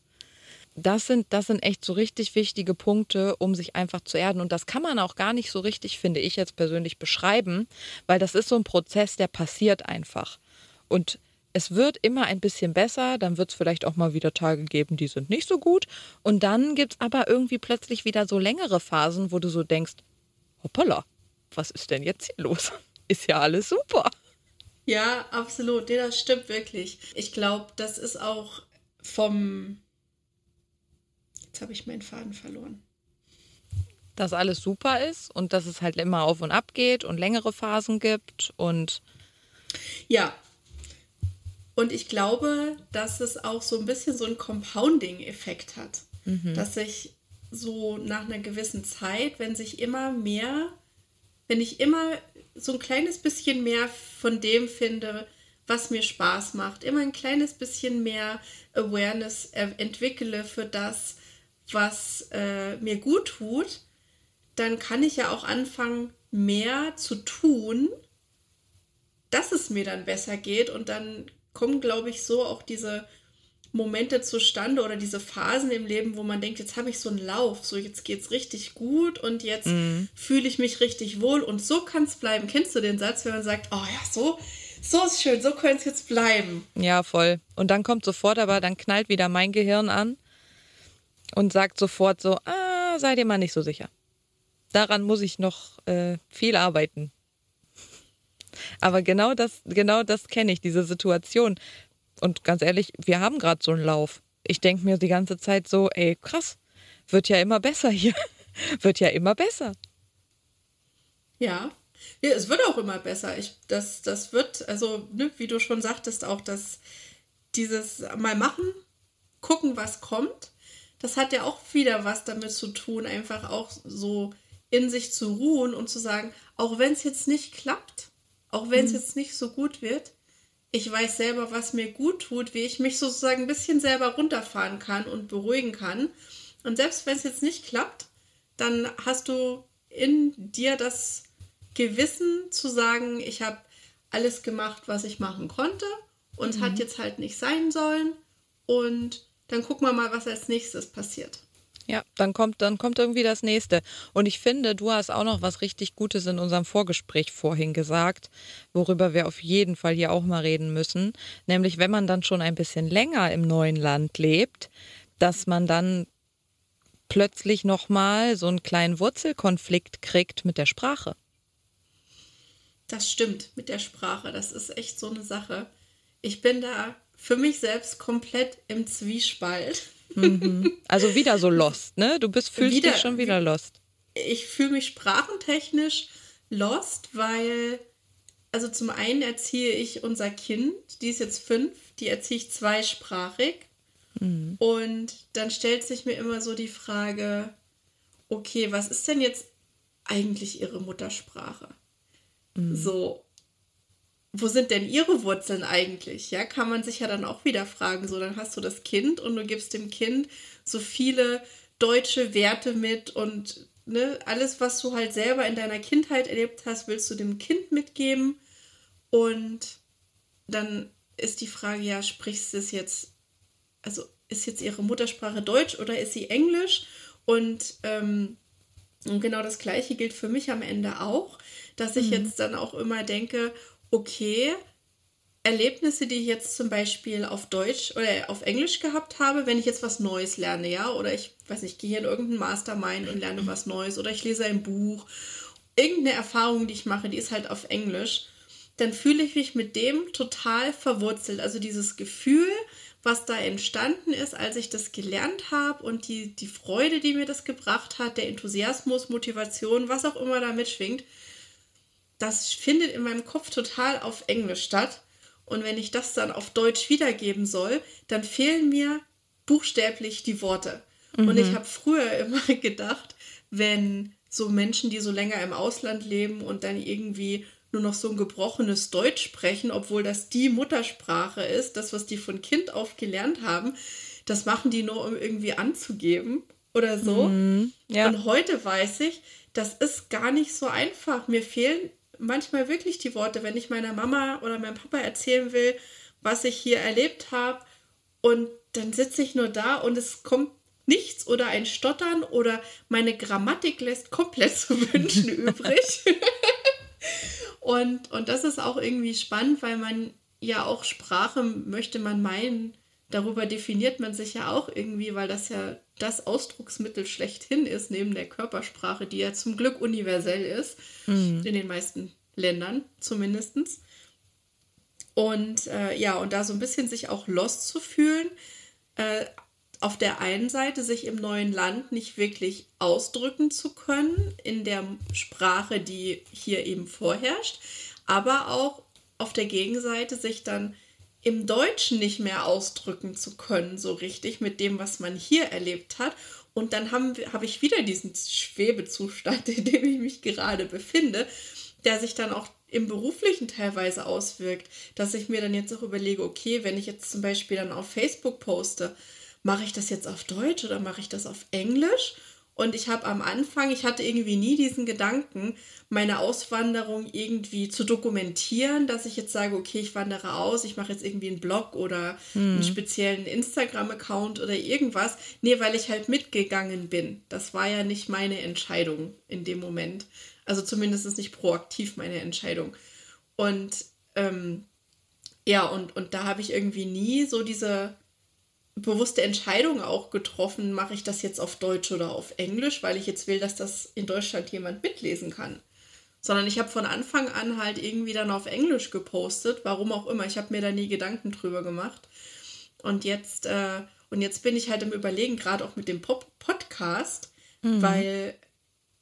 das sind, das sind echt so richtig wichtige Punkte, um sich einfach zu erden. Und das kann man auch gar nicht so richtig, finde ich jetzt persönlich, beschreiben, weil das ist so ein Prozess, der passiert einfach. Und es wird immer ein bisschen besser, dann wird es vielleicht auch mal wieder Tage geben, die sind nicht so gut. Und dann gibt es aber irgendwie plötzlich wieder so längere Phasen, wo du so denkst, hoppala, was ist denn jetzt hier los? Ist ja alles super. Ja, absolut. Ja, das stimmt wirklich. Ich glaube, das ist auch vom. Jetzt habe ich meinen Faden verloren. Dass alles super ist und dass es halt immer auf und ab geht und längere Phasen gibt und. Ja. Und ich glaube, dass es auch so ein bisschen so einen Compounding-Effekt hat. Mhm. Dass sich so nach einer gewissen Zeit, wenn sich immer mehr, wenn ich immer so ein kleines bisschen mehr von dem finde, was mir Spaß macht, immer ein kleines bisschen mehr Awareness entwickle für das, was äh, mir gut tut, dann kann ich ja auch anfangen, mehr zu tun, dass es mir dann besser geht. Und dann kommen, glaube ich, so auch diese Momente zustande oder diese Phasen im Leben, wo man denkt, jetzt habe ich so einen Lauf, so jetzt geht es richtig gut und jetzt mhm. fühle ich mich richtig wohl und so kann es bleiben. Kennst du den Satz, wenn man sagt, oh ja, so, so ist schön, so könnte es jetzt bleiben. Ja, voll. Und dann kommt sofort, aber dann knallt wieder mein Gehirn an und sagt sofort so, ah, sei dir mal nicht so sicher. Daran muss ich noch äh, viel arbeiten. Aber genau das, genau das kenne ich, diese Situation. Und ganz ehrlich, wir haben gerade so einen Lauf. Ich denke mir die ganze Zeit so, ey, krass, wird ja immer besser hier. [laughs] wird ja immer besser. Ja, ja, es wird auch immer besser. Ich, das, das wird, also, ne, wie du schon sagtest, auch das, dieses mal machen, gucken, was kommt, das hat ja auch wieder was damit zu tun, einfach auch so in sich zu ruhen und zu sagen, auch wenn es jetzt nicht klappt, auch wenn es mhm. jetzt nicht so gut wird, ich weiß selber, was mir gut tut, wie ich mich sozusagen ein bisschen selber runterfahren kann und beruhigen kann. Und selbst wenn es jetzt nicht klappt, dann hast du in dir das Gewissen zu sagen, ich habe alles gemacht, was ich machen konnte und mhm. hat jetzt halt nicht sein sollen. Und dann gucken wir mal, was als nächstes passiert. Ja, dann kommt, dann kommt irgendwie das nächste. Und ich finde, du hast auch noch was richtig Gutes in unserem Vorgespräch vorhin gesagt, worüber wir auf jeden Fall hier auch mal reden müssen. Nämlich, wenn man dann schon ein bisschen länger im neuen Land lebt, dass man dann plötzlich nochmal so einen kleinen Wurzelkonflikt kriegt mit der Sprache. Das stimmt mit der Sprache. Das ist echt so eine Sache. Ich bin da für mich selbst komplett im Zwiespalt. Mhm. Also wieder so [laughs] lost, ne? Du bist fühlst wieder, dich schon wieder lost. Ich fühle mich sprachentechnisch lost, weil also zum einen erziehe ich unser Kind, die ist jetzt fünf, die erziehe ich zweisprachig. Mhm. Und dann stellt sich mir immer so die Frage, okay, was ist denn jetzt eigentlich ihre Muttersprache? Mhm. So, wo sind denn ihre Wurzeln eigentlich? Ja, kann man sich ja dann auch wieder fragen. So, dann hast du das Kind und du gibst dem Kind so viele deutsche Werte mit und ne, alles, was du halt selber in deiner Kindheit erlebt hast, willst du dem Kind mitgeben. Und dann ist die Frage, ja, sprichst du es jetzt, also ist jetzt ihre Muttersprache Deutsch oder ist sie Englisch? Und, ähm, und genau das Gleiche gilt für mich am Ende auch dass ich mhm. jetzt dann auch immer denke, okay, Erlebnisse, die ich jetzt zum Beispiel auf Deutsch oder auf Englisch gehabt habe, wenn ich jetzt was Neues lerne, ja, oder ich weiß nicht, gehe in irgendeinen Mastermind und lerne was Neues oder ich lese ein Buch, irgendeine Erfahrung, die ich mache, die ist halt auf Englisch, dann fühle ich mich mit dem total verwurzelt. Also dieses Gefühl, was da entstanden ist, als ich das gelernt habe und die, die Freude, die mir das gebracht hat, der Enthusiasmus, Motivation, was auch immer da mitschwingt, das findet in meinem Kopf total auf Englisch statt. Und wenn ich das dann auf Deutsch wiedergeben soll, dann fehlen mir buchstäblich die Worte. Mhm. Und ich mhm. habe früher [laughs] immer gedacht, wenn so Menschen, die so länger im Ausland leben und dann irgendwie nur noch so ein gebrochenes Deutsch sprechen, obwohl das die Muttersprache ist, das, was die von Kind auf gelernt haben, das machen die nur, um irgendwie anzugeben oder so. Mhm, ja. Und heute weiß ich, das ist gar nicht so einfach. Mir fehlen manchmal wirklich die Worte, wenn ich meiner Mama oder meinem Papa erzählen will, was ich hier erlebt habe. Und dann sitze ich nur da und es kommt nichts oder ein Stottern oder meine Grammatik lässt komplett zu wünschen [laughs] übrig. und, und das ist auch irgendwie spannend, weil man ja auch Sprache, möchte man meinen, darüber definiert man sich ja auch irgendwie, weil das ja das Ausdrucksmittel schlechthin ist, neben der Körpersprache, die ja zum Glück universell ist, mhm. in den meisten Ländern zumindest. Und äh, ja, und da so ein bisschen sich auch lost zu fühlen, äh, auf der einen Seite sich im neuen Land nicht wirklich ausdrücken zu können in der Sprache, die hier eben vorherrscht, aber auch auf der Gegenseite sich dann im Deutschen nicht mehr ausdrücken zu können, so richtig mit dem, was man hier erlebt hat. Und dann habe hab ich wieder diesen Schwebezustand, [laughs] in dem ich mich gerade befinde, der sich dann auch im beruflichen teilweise auswirkt, dass ich mir dann jetzt auch überlege, okay, wenn ich jetzt zum Beispiel dann auf Facebook poste, mache ich das jetzt auf Deutsch oder mache ich das auf Englisch? Und ich habe am Anfang, ich hatte irgendwie nie diesen Gedanken, meine Auswanderung irgendwie zu dokumentieren, dass ich jetzt sage, okay, ich wandere aus, ich mache jetzt irgendwie einen Blog oder mhm. einen speziellen Instagram-Account oder irgendwas. Nee, weil ich halt mitgegangen bin. Das war ja nicht meine Entscheidung in dem Moment. Also zumindest nicht proaktiv meine Entscheidung. Und ähm, ja, und, und da habe ich irgendwie nie so diese bewusste Entscheidung auch getroffen, mache ich das jetzt auf Deutsch oder auf Englisch, weil ich jetzt will, dass das in Deutschland jemand mitlesen kann. Sondern ich habe von Anfang an halt irgendwie dann auf Englisch gepostet, warum auch immer. Ich habe mir da nie Gedanken drüber gemacht. Und jetzt, äh, und jetzt bin ich halt im Überlegen, gerade auch mit dem Pop Podcast, mhm. weil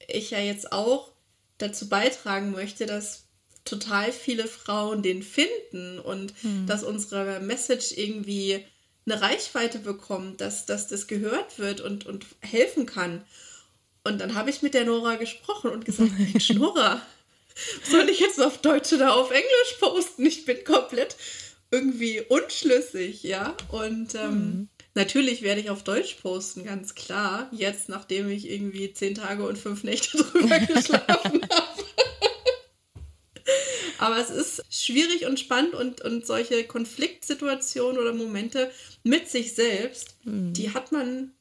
ich ja jetzt auch dazu beitragen möchte, dass total viele Frauen den finden und mhm. dass unsere Message irgendwie eine Reichweite bekommt, dass, dass das gehört wird und, und helfen kann. Und dann habe ich mit der Nora gesprochen und gesagt, [laughs] Mensch, Nora, soll ich jetzt auf Deutsch oder auf Englisch posten? Ich bin komplett irgendwie unschlüssig, ja. Und ähm, mhm. natürlich werde ich auf Deutsch posten, ganz klar. Jetzt, nachdem ich irgendwie zehn Tage und fünf Nächte [laughs] drüber geschlafen [laughs] habe. Aber es ist schwierig und spannend und, und solche Konfliktsituationen oder Momente mit sich selbst, mhm. die hat man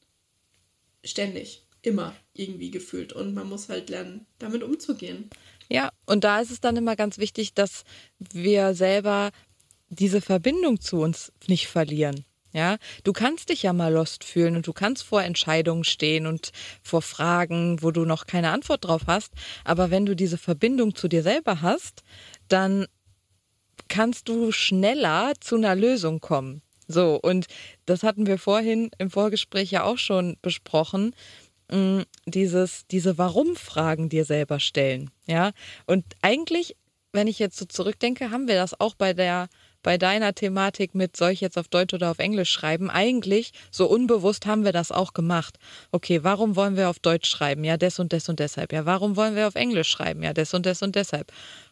ständig, immer irgendwie gefühlt. Und man muss halt lernen, damit umzugehen. Ja, und da ist es dann immer ganz wichtig, dass wir selber diese Verbindung zu uns nicht verlieren. Ja, du kannst dich ja mal lost fühlen und du kannst vor Entscheidungen stehen und vor Fragen, wo du noch keine Antwort drauf hast. Aber wenn du diese Verbindung zu dir selber hast, dann kannst du schneller zu einer Lösung kommen. So, und das hatten wir vorhin im Vorgespräch ja auch schon besprochen. Mm, dieses, diese Warum-Fragen dir selber stellen. Ja, und eigentlich, wenn ich jetzt so zurückdenke, haben wir das auch bei der bei deiner Thematik mit, soll ich jetzt auf Deutsch oder auf Englisch schreiben? Eigentlich, so unbewusst haben wir das auch gemacht. Okay, warum wollen wir auf Deutsch schreiben? Ja, des und des und deshalb. Ja, warum wollen wir auf Englisch schreiben? Ja, des und des und deshalb.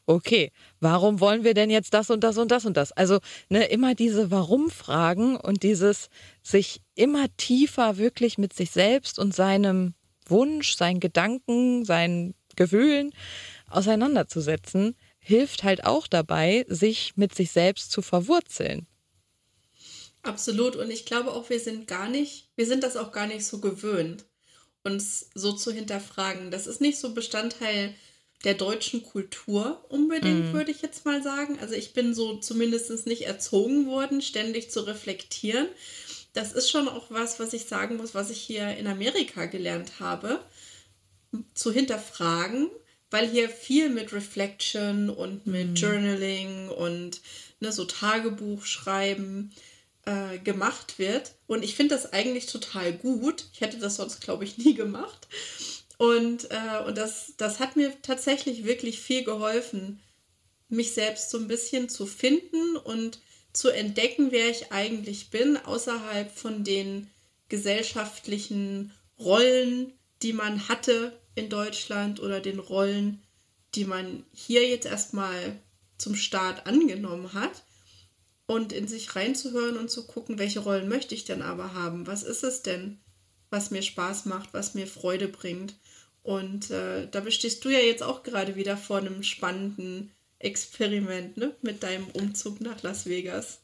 Okay, warum wollen wir denn jetzt das und das und das und das? Also, ne, immer diese Warum-Fragen und dieses sich immer tiefer wirklich mit sich selbst und seinem Wunsch, seinen Gedanken, seinen Gefühlen auseinanderzusetzen, hilft halt auch dabei, sich mit sich selbst zu verwurzeln. Absolut. Und ich glaube auch, wir sind gar nicht, wir sind das auch gar nicht so gewöhnt, uns so zu hinterfragen. Das ist nicht so Bestandteil der deutschen Kultur unbedingt, mm. würde ich jetzt mal sagen. Also ich bin so zumindest nicht erzogen worden, ständig zu reflektieren. Das ist schon auch was, was ich sagen muss, was ich hier in Amerika gelernt habe, zu hinterfragen weil hier viel mit Reflection und mit mhm. Journaling und ne, so Tagebuch schreiben äh, gemacht wird. Und ich finde das eigentlich total gut. Ich hätte das sonst, glaube ich, nie gemacht. Und, äh, und das, das hat mir tatsächlich wirklich viel geholfen, mich selbst so ein bisschen zu finden und zu entdecken, wer ich eigentlich bin, außerhalb von den gesellschaftlichen Rollen, die man hatte in Deutschland oder den Rollen, die man hier jetzt erstmal zum Start angenommen hat und in sich reinzuhören und zu gucken, welche Rollen möchte ich denn aber haben? Was ist es denn, was mir Spaß macht, was mir Freude bringt? Und äh, da bestehst du ja jetzt auch gerade wieder vor einem spannenden Experiment ne? mit deinem Umzug nach Las Vegas.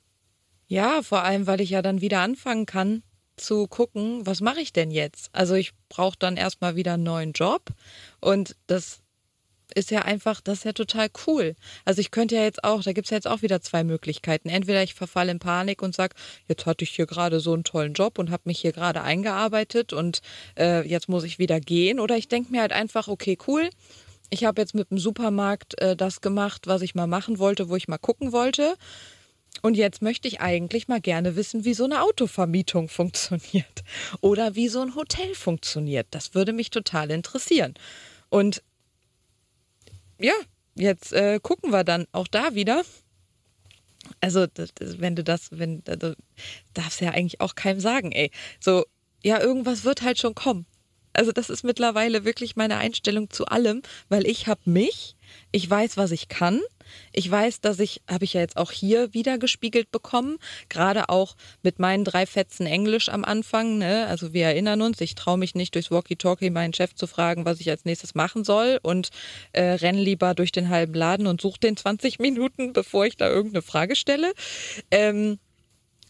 Ja, vor allem, weil ich ja dann wieder anfangen kann, zu gucken, was mache ich denn jetzt? Also ich brauche dann erstmal wieder einen neuen Job und das ist ja einfach, das ist ja total cool. Also ich könnte ja jetzt auch, da gibt es ja jetzt auch wieder zwei Möglichkeiten. Entweder ich verfalle in Panik und sage, jetzt hatte ich hier gerade so einen tollen Job und habe mich hier gerade eingearbeitet und äh, jetzt muss ich wieder gehen. Oder ich denke mir halt einfach, okay, cool. Ich habe jetzt mit dem Supermarkt äh, das gemacht, was ich mal machen wollte, wo ich mal gucken wollte Und jetzt möchte ich eigentlich mal gerne wissen, wie so eine Autovermietung [laughs] funktioniert oder wie so ein Hotel funktioniert. Das würde mich total interessieren. Und ja, jetzt äh, gucken wir dann auch da wieder. Also, das, wenn du das, wenn, du darfst ja eigentlich auch keinem sagen, ey. So, ja, irgendwas wird halt schon kommen. Also, das ist mittlerweile wirklich meine Einstellung zu allem, weil ich habe mich, ich weiß, was ich kann ich weiß, dass ich, habe ich ja jetzt auch hier wieder gespiegelt bekommen, gerade auch mit meinen drei Fetzen Englisch am Anfang. Ne? Also wir erinnern uns, ich traue mich nicht durchs Walkie-Talkie meinen Chef zu fragen, was ich als nächstes machen soll und äh, renn lieber durch den halben Laden und suche den 20 Minuten, bevor ich da irgendeine Frage stelle. Ähm,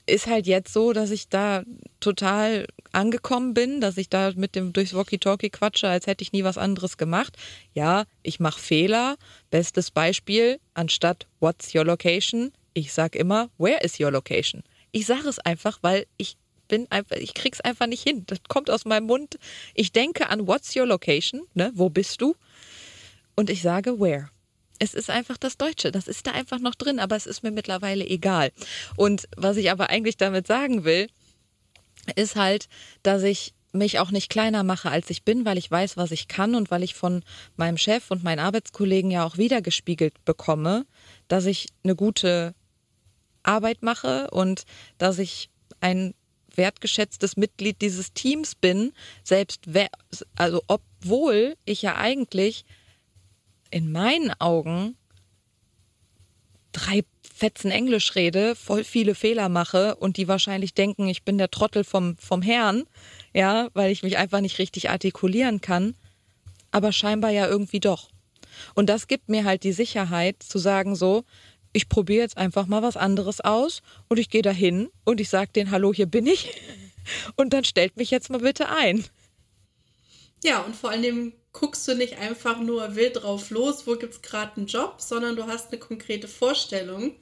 ist halt jetzt so, dass ich da total angekommen bin, dass ich da mit dem durchs Walkie-Talkie quatsche, als hätte ich nie was anderes gemacht. Ja, ich mache Fehler. Bestes Beispiel, anstatt What's your location? Ich sag immer, Where is your location? Ich sage es einfach, weil ich bin einfach, ich krieg's einfach nicht hin. Das kommt aus meinem Mund. Ich denke an What's your location? Ne? Wo bist du? Und ich sage Where. Es ist einfach das Deutsche. Das ist da einfach noch drin, aber es ist mir mittlerweile egal. Und was ich aber eigentlich damit sagen will, ist halt, dass ich mich auch nicht kleiner mache, als ich bin, weil ich weiß, was ich kann und weil ich von meinem Chef und meinen Arbeitskollegen ja auch wiedergespiegelt bekomme, dass ich eine gute Arbeit mache und dass ich ein wertgeschätztes Mitglied dieses Teams bin, selbst also obwohl ich ja eigentlich in meinen Augen drei Fetzen Englisch rede, voll viele Fehler mache und die wahrscheinlich denken, ich bin der Trottel vom, vom Herrn, ja, weil ich mich einfach nicht richtig artikulieren kann, aber scheinbar ja irgendwie doch. Und das gibt mir halt die Sicherheit zu sagen so, ich probiere jetzt einfach mal was anderes aus und ich gehe dahin und ich sage denen, hallo, hier bin ich [laughs] und dann stellt mich jetzt mal bitte ein. Ja, und vor allem guckst du nicht einfach nur wild drauf los, wo gibt es gerade einen Job, sondern du hast eine konkrete Vorstellung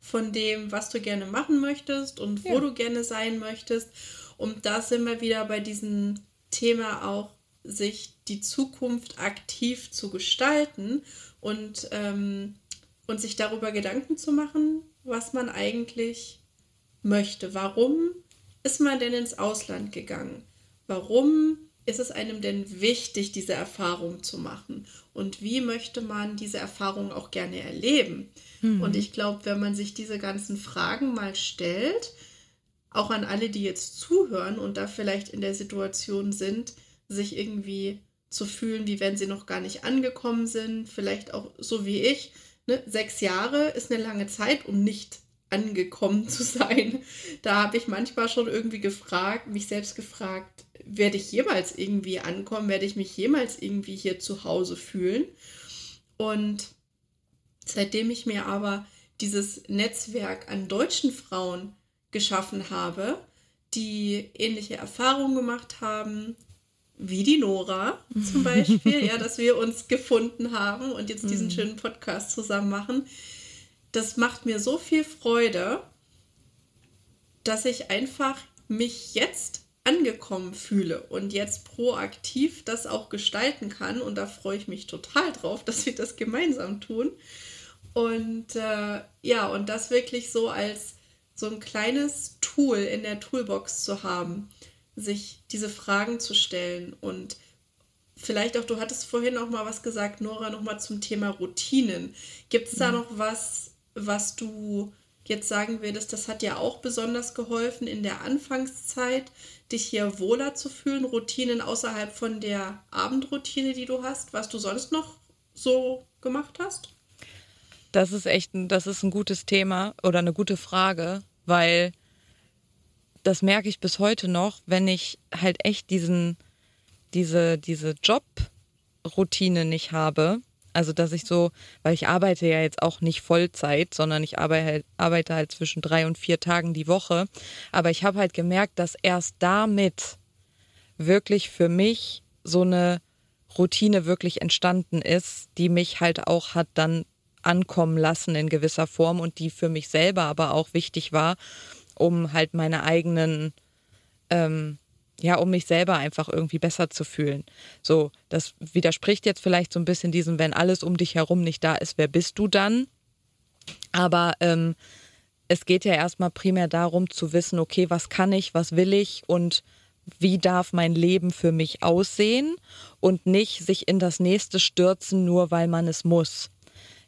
von dem, was du gerne machen möchtest und wo ja. du gerne sein möchtest. Und da sind wir wieder bei diesem Thema auch, sich die Zukunft aktiv zu gestalten und, ähm, und sich darüber Gedanken zu machen, was man eigentlich möchte. Warum ist man denn ins Ausland gegangen? Warum ist es einem denn wichtig, diese Erfahrung zu machen? Und wie möchte man diese Erfahrung auch gerne erleben? Mhm. Und ich glaube, wenn man sich diese ganzen Fragen mal stellt, auch an alle, die jetzt zuhören und da vielleicht in der Situation sind, sich irgendwie zu fühlen, wie wenn sie noch gar nicht angekommen sind, vielleicht auch so wie ich. Ne? Sechs Jahre ist eine lange Zeit, um nicht angekommen [laughs] zu sein. Da habe ich manchmal schon irgendwie gefragt, mich selbst gefragt, werde ich jemals irgendwie ankommen? Werde ich mich jemals irgendwie hier zu Hause fühlen? Und seitdem ich mir aber dieses Netzwerk an deutschen Frauen geschaffen habe, die ähnliche Erfahrungen gemacht haben, wie die Nora zum [laughs] Beispiel, ja, dass wir uns gefunden haben und jetzt diesen mhm. schönen Podcast zusammen machen. Das macht mir so viel Freude, dass ich einfach mich jetzt angekommen fühle und jetzt proaktiv das auch gestalten kann. Und da freue ich mich total drauf, dass wir das gemeinsam tun. Und äh, ja, und das wirklich so als so ein kleines Tool in der Toolbox zu haben, sich diese Fragen zu stellen und vielleicht auch, du hattest vorhin auch mal was gesagt, Nora, nochmal zum Thema Routinen. Gibt es da mhm. noch was, was du jetzt sagen würdest, das hat ja auch besonders geholfen in der Anfangszeit, dich hier wohler zu fühlen, Routinen außerhalb von der Abendroutine, die du hast, was du sonst noch so gemacht hast? Das ist echt ein, das ist ein gutes Thema oder eine gute Frage, weil das merke ich bis heute noch, wenn ich halt echt diesen, diese, diese Jobroutine nicht habe, also, dass ich so, weil ich arbeite ja jetzt auch nicht Vollzeit, sondern ich arbeite halt, arbeite halt zwischen drei und vier Tagen die Woche. Aber ich habe halt gemerkt, dass erst damit wirklich für mich so eine Routine wirklich entstanden ist, die mich halt auch hat dann ankommen lassen in gewisser Form und die für mich selber aber auch wichtig war, um halt meine eigenen ähm, ja, um mich selber einfach irgendwie besser zu fühlen. So, das widerspricht jetzt vielleicht so ein bisschen diesem, wenn alles um dich herum nicht da ist, wer bist du dann? Aber ähm, es geht ja erstmal primär darum zu wissen, okay, was kann ich, was will ich und wie darf mein Leben für mich aussehen und nicht sich in das nächste stürzen, nur weil man es muss.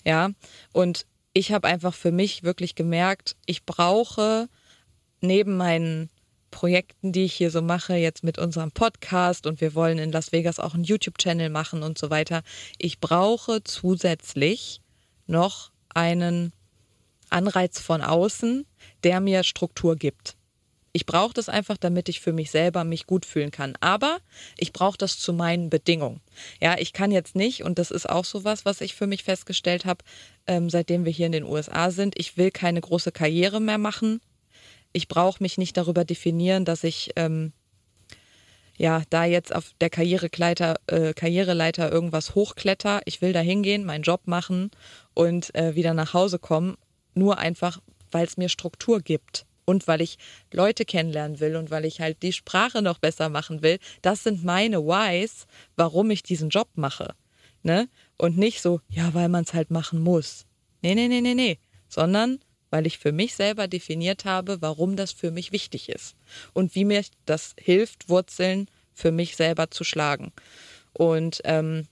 Ja, und ich habe einfach für mich wirklich gemerkt, ich brauche neben meinen Projekten, die ich hier so mache, jetzt mit unserem Podcast und wir wollen in Las Vegas auch einen YouTube-Channel machen und so weiter, ich brauche zusätzlich noch einen Anreiz von außen, der mir Struktur gibt. Ich brauche das einfach, damit ich für mich selber mich gut fühlen kann. Aber ich brauche das zu meinen Bedingungen. Ja, ich kann jetzt nicht, und das ist auch so was, was ich für mich festgestellt habe, ähm, seitdem wir hier in den USA sind. Ich will keine große Karriere mehr machen. Ich brauche mich nicht darüber definieren, dass ich ähm, ja da jetzt auf der Karrierekleiter, äh, Karriereleiter irgendwas hochkletter. Ich will da hingehen, meinen Job machen und äh, wieder nach Hause kommen. Nur einfach, weil es mir Struktur gibt und weil ich Leute kennenlernen will und weil ich halt die Sprache noch besser machen will. Das sind meine Whys, warum ich diesen Job mache. Ne? Und nicht so, ja, weil man es halt machen muss. Nee, nee, nee, nee, nee. Sondern weil ich für mich selber definiert habe, warum das für mich wichtig ist. Und wie mir das hilft, Wurzeln für mich selber zu schlagen. Und ähm,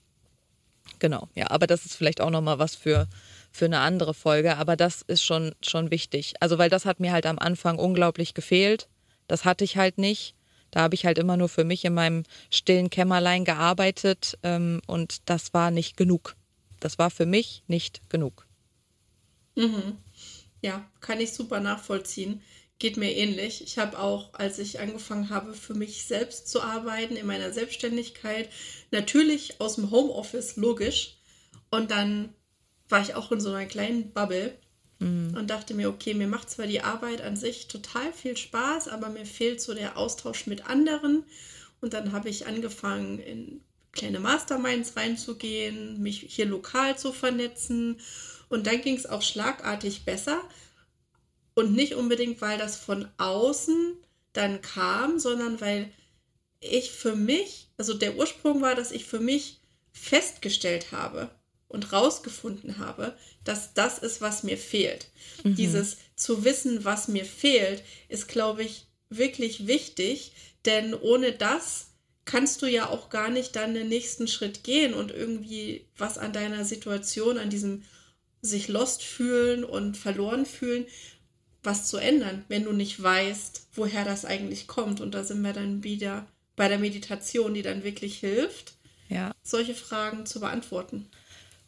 genau, ja, aber das ist vielleicht auch nochmal was für, für eine andere Folge, aber das ist schon, schon wichtig. Also, weil das hat mir halt am Anfang unglaublich gefehlt. Das hatte ich halt nicht. Da habe ich halt immer nur für mich in meinem stillen Kämmerlein gearbeitet ähm, und das war nicht genug. Das war für mich nicht genug. Mhm. Ja, kann ich super nachvollziehen. Geht mir ähnlich. Ich habe auch, als ich angefangen habe, für mich selbst zu arbeiten in meiner Selbstständigkeit, natürlich aus dem Homeoffice, logisch. Und dann war ich auch in so einer kleinen Bubble mhm. und dachte mir, okay, mir macht zwar die Arbeit an sich total viel Spaß, aber mir fehlt so der Austausch mit anderen. Und dann habe ich angefangen, in kleine Masterminds reinzugehen, mich hier lokal zu vernetzen. Und dann ging es auch schlagartig besser. Und nicht unbedingt, weil das von außen dann kam, sondern weil ich für mich, also der Ursprung war, dass ich für mich festgestellt habe, und rausgefunden habe, dass das ist, was mir fehlt. Mhm. Dieses zu wissen, was mir fehlt, ist, glaube ich, wirklich wichtig, denn ohne das kannst du ja auch gar nicht dann den nächsten Schritt gehen und irgendwie was an deiner Situation, an diesem sich lost fühlen und verloren fühlen, was zu ändern, wenn du nicht weißt, woher das eigentlich kommt. Und da sind wir dann wieder bei der Meditation, die dann wirklich hilft, ja. solche Fragen zu beantworten.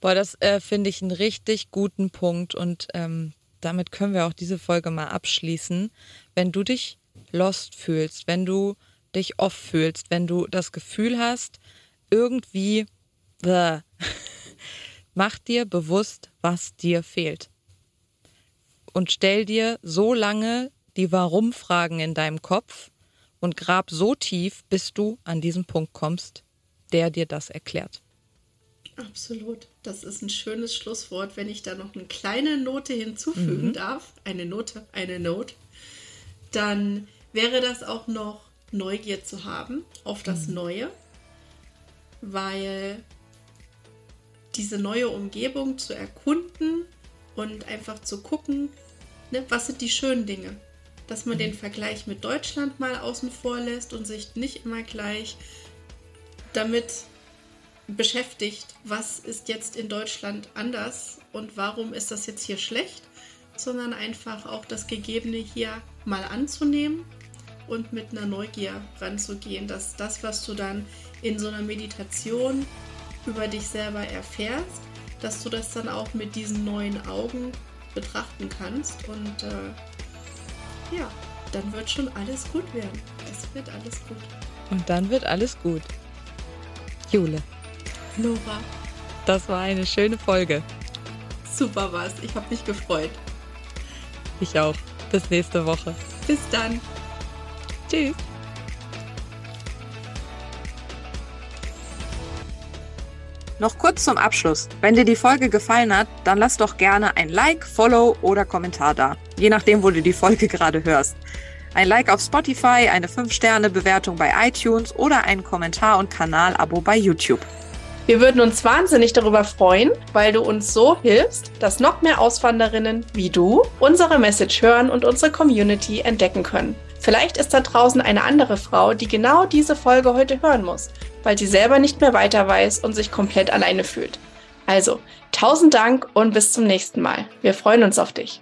Boah, das äh, finde ich einen richtig guten Punkt und ähm, damit können wir auch diese Folge mal abschließen. Wenn du dich lost fühlst, wenn du dich off fühlst, wenn du das Gefühl hast, irgendwie, bäh, [laughs] mach dir bewusst, was dir fehlt. Und stell dir so lange die Warum-Fragen in deinem Kopf und grab so tief, bis du an diesen Punkt kommst, der dir das erklärt. Absolut. Das ist ein schönes Schlusswort, wenn ich da noch eine kleine Note hinzufügen mhm. darf. Eine Note, eine Note. Dann wäre das auch noch Neugier zu haben auf das mhm. Neue, weil diese neue Umgebung zu erkunden und einfach zu gucken, ne, was sind die schönen Dinge. Dass man mhm. den Vergleich mit Deutschland mal außen vor lässt und sich nicht immer gleich damit beschäftigt, was ist jetzt in Deutschland anders und warum ist das jetzt hier schlecht, sondern einfach auch das Gegebene hier mal anzunehmen und mit einer Neugier ranzugehen, dass das, was du dann in so einer Meditation über dich selber erfährst, dass du das dann auch mit diesen neuen Augen betrachten kannst und äh, ja, dann wird schon alles gut werden. Es wird alles gut. Und dann wird alles gut. Jule. Nora. Das war eine schöne Folge. Super was. Ich habe mich gefreut. Ich auch. Bis nächste Woche. Bis dann. Tschüss. Noch kurz zum Abschluss. Wenn dir die Folge gefallen hat, dann lass doch gerne ein Like, Follow oder Kommentar da. Je nachdem, wo du die Folge [laughs] gerade hörst. Ein Like auf Spotify, eine 5-Sterne-Bewertung bei iTunes oder ein Kommentar und Kanalabo bei YouTube. Wir würden uns wahnsinnig darüber freuen, weil du uns so hilfst, dass noch mehr Auswanderinnen wie du unsere Message hören und unsere Community entdecken können. Vielleicht ist da draußen eine andere Frau, die genau diese Folge heute hören muss, weil sie selber nicht mehr weiter weiß und sich komplett alleine fühlt. Also, tausend Dank und bis zum nächsten Mal. Wir freuen uns auf dich.